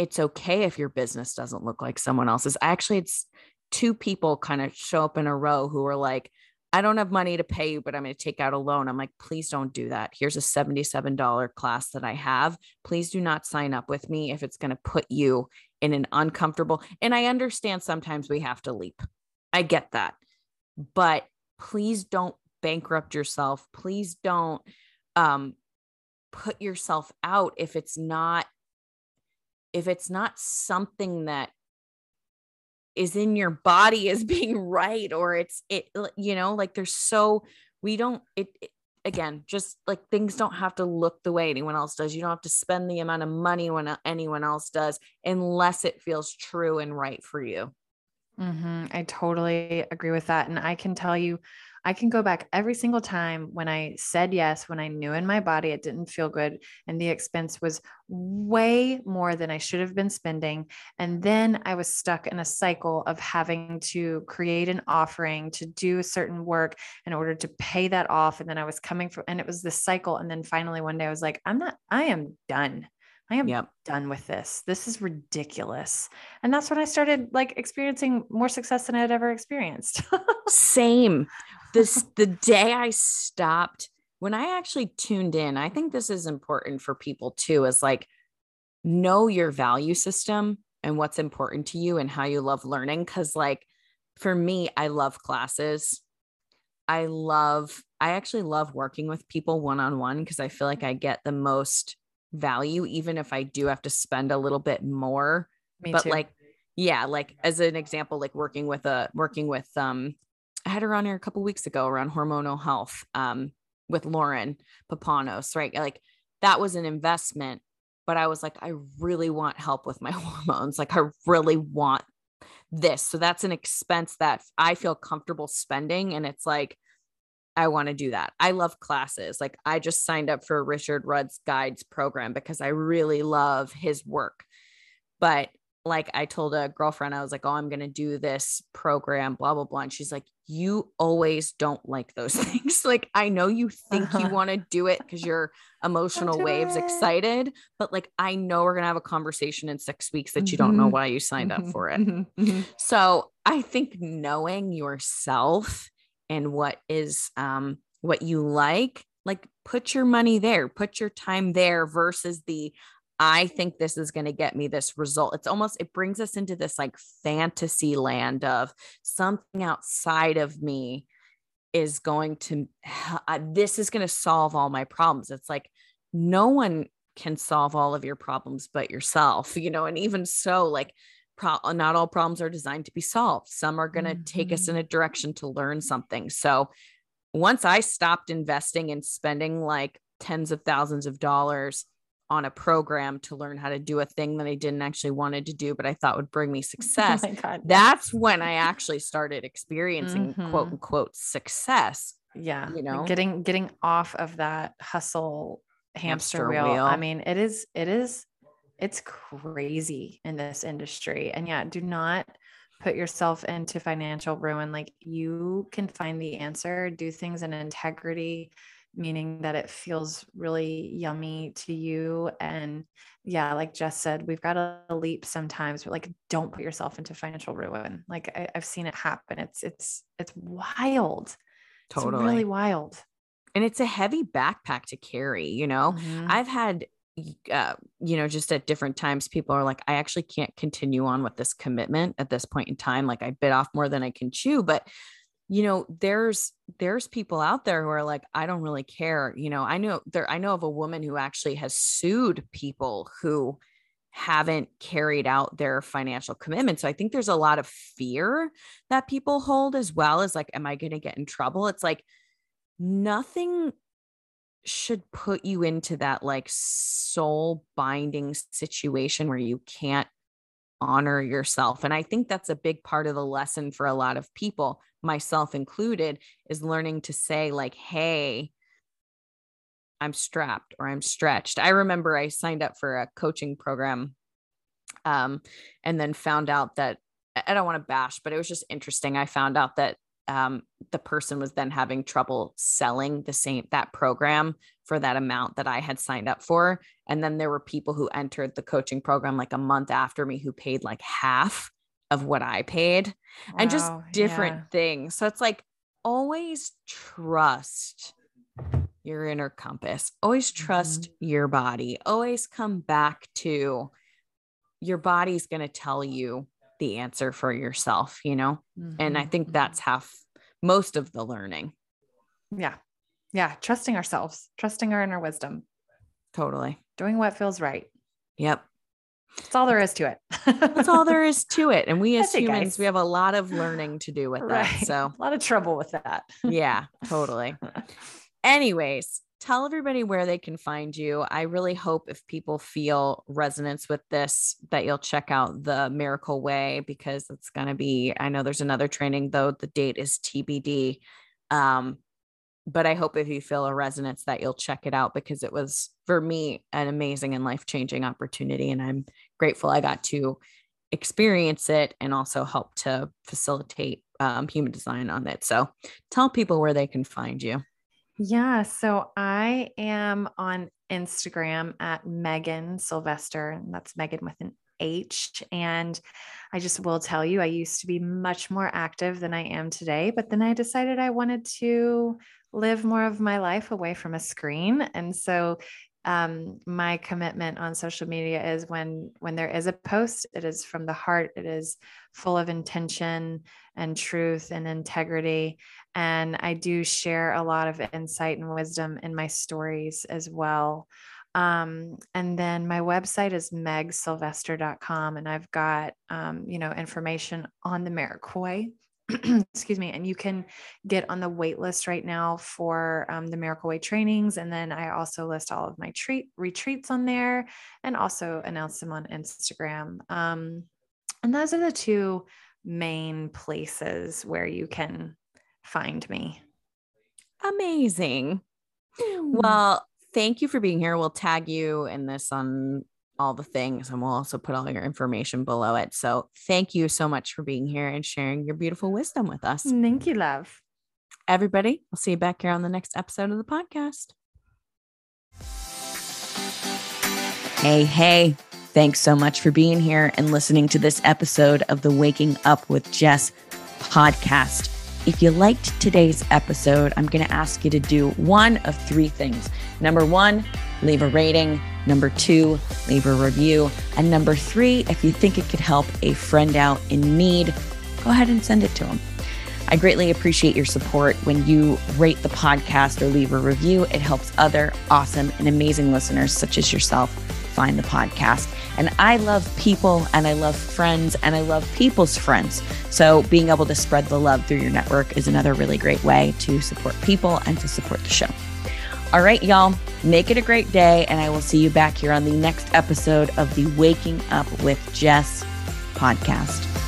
it's okay if your business doesn't look like someone else's. Actually, it's two people kind of show up in a row who are like, I don't have money to pay you, but I'm going to take out a loan. I'm like, please don't do that. Here's a $77 class that I have. Please do not sign up with me if it's going to put you in an uncomfortable. And I understand sometimes we have to leap. I get that. But please don't bankrupt yourself. Please don't um, put yourself out if it's not if it's not something that is in your body as being right or it's it you know like there's so we don't it, it, again just like things don't have to look the way anyone else does you don't have to spend the amount of money when anyone else does unless it feels true and right for you mm-hmm. i totally agree with that and i can tell you I can go back every single time when I said yes, when I knew in my body it didn't feel good and the expense was way more than I should have been spending. And then I was stuck in a cycle of having to create an offering to do a certain work in order to pay that off. And then I was coming from, and it was this cycle. And then finally one day I was like, I'm not, I am done. I am yep. done with this. This is ridiculous. And that's when I started like experiencing more success than I had ever experienced. Same this the day I stopped when I actually tuned in, I think this is important for people too, is like know your value system and what's important to you and how you love learning. Cause like for me, I love classes. I love, I actually love working with people one on one because I feel like I get the most value, even if I do have to spend a little bit more. Me but too. like, yeah, like as an example, like working with a working with um I had her on here a couple weeks ago around hormonal health um, with Lauren Papanos, right? Like that was an investment, but I was like, I really want help with my hormones. Like I really want this. So that's an expense that I feel comfortable spending. And it's like, I want to do that. I love classes. Like I just signed up for Richard Rudd's guides program because I really love his work. But like I told a girlfriend, I was like, oh, I'm going to do this program, blah, blah, blah. And she's like, you always don't like those things. like, I know you think uh-huh. you want to do it because your emotional waves it. excited, but like, I know we're going to have a conversation in six weeks that you don't know mm-hmm. why you signed up for it. Mm-hmm. Mm-hmm. so I think knowing yourself and what is, um, what you like, like put your money there, put your time there versus the I think this is going to get me this result. It's almost, it brings us into this like fantasy land of something outside of me is going to, uh, this is going to solve all my problems. It's like no one can solve all of your problems but yourself, you know, and even so, like, Pro- not all problems are designed to be solved. Some are going to mm-hmm. take us in mm-hmm. a direction to learn something. So once I stopped investing and spending like tens of thousands of dollars on a program to learn how to do a thing that I didn't actually wanted to do, but I thought would bring me oh success. Oh That's when I actually started experiencing mm-hmm. quote unquote success. Yeah. You know, getting getting off of that hustle hamster, hamster wheel. wheel. I mean, it is, it is, it's crazy in this industry. And yeah, do not put yourself into financial ruin. Like you can find the answer, do things in integrity meaning that it feels really yummy to you. And yeah, like Jess said, we've got to leap sometimes, but like don't put yourself into financial ruin. Like I, have seen it happen. It's it's it's wild. Totally. It's really wild. And it's a heavy backpack to carry, you know. Mm-hmm. I've had uh, you know, just at different times, people are like, I actually can't continue on with this commitment at this point in time. Like, I bit off more than I can chew. But you know there's there's people out there who are like i don't really care you know i know there i know of a woman who actually has sued people who haven't carried out their financial commitment so i think there's a lot of fear that people hold as well as like am i going to get in trouble? It's like nothing should put you into that like soul binding situation where you can't honor yourself. And I think that's a big part of the lesson for a lot of people, myself included, is learning to say, like, hey, I'm strapped or I'm stretched. I remember I signed up for a coaching program um, and then found out that I don't want to bash, but it was just interesting. I found out that um, the person was then having trouble selling the same that program for that amount that I had signed up for. And then there were people who entered the coaching program like a month after me who paid like half of what I paid wow, and just different yeah. things. So it's like always trust your inner compass. Always trust mm-hmm. your body. Always come back to your body's going to tell you the answer for yourself, you know? Mm-hmm. And I think mm-hmm. that's half most of the learning. Yeah. Yeah. Trusting ourselves, trusting our inner wisdom. Totally. Doing what feels right. Yep. That's all there is to it. That's all there is to it. And we as humans, we have a lot of learning to do with right. that. So a lot of trouble with that. yeah, totally. Anyways, tell everybody where they can find you. I really hope if people feel resonance with this, that you'll check out the Miracle Way because it's going to be, I know there's another training though, the date is TBD. Um, but I hope if you feel a resonance that you'll check it out because it was for me an amazing and life changing opportunity. And I'm grateful I got to experience it and also help to facilitate um, human design on it. So tell people where they can find you. Yeah. So I am on Instagram at Meghan Sylvester, and that's Meghan with an H. And I just will tell you, I used to be much more active than I am today, but then I decided I wanted to live more of my life away from a screen. And so um, my commitment on social media is when when there is a post it is from the heart it is full of intention and truth and integrity. And i do share a lot of insight and wisdom in my stories as well. Um, and then my website is megsylvester.com and i've got um, you know information on the Way excuse me, and you can get on the wait list right now for um, the Miracle Way trainings. And then I also list all of my treat retreats on there and also announce them on Instagram. Um, and those are the two main places where you can find me. Amazing. Hmm. Well, thank you for being here. We'll tag you in this on all the things and we'll also put all your information below it. So thank you so much for being here and sharing your beautiful wisdom with us. Thank you, love. Everybody, we'll see you back here on the next episode of the podcast. Hey, hey. Thanks so much for being here and listening to this episode of the Waking Up with Jess podcast. If you liked today's episode, I'm going to ask you to do one of three things. Number one, leave a rating. Number two, leave a review. And number three, if you think it could help a friend out in need, go ahead and send it to them. I greatly appreciate your support when you rate the podcast or leave a review. It helps other awesome and amazing listeners, such as yourself, find the podcast. And I love people and I love friends and I love people's friends. So being able to spread the love through your network is another really great way to support people and to support the show. All right, y'all, make it a great day. And I will see you back here on the next episode of the Waking Up with Jess podcast.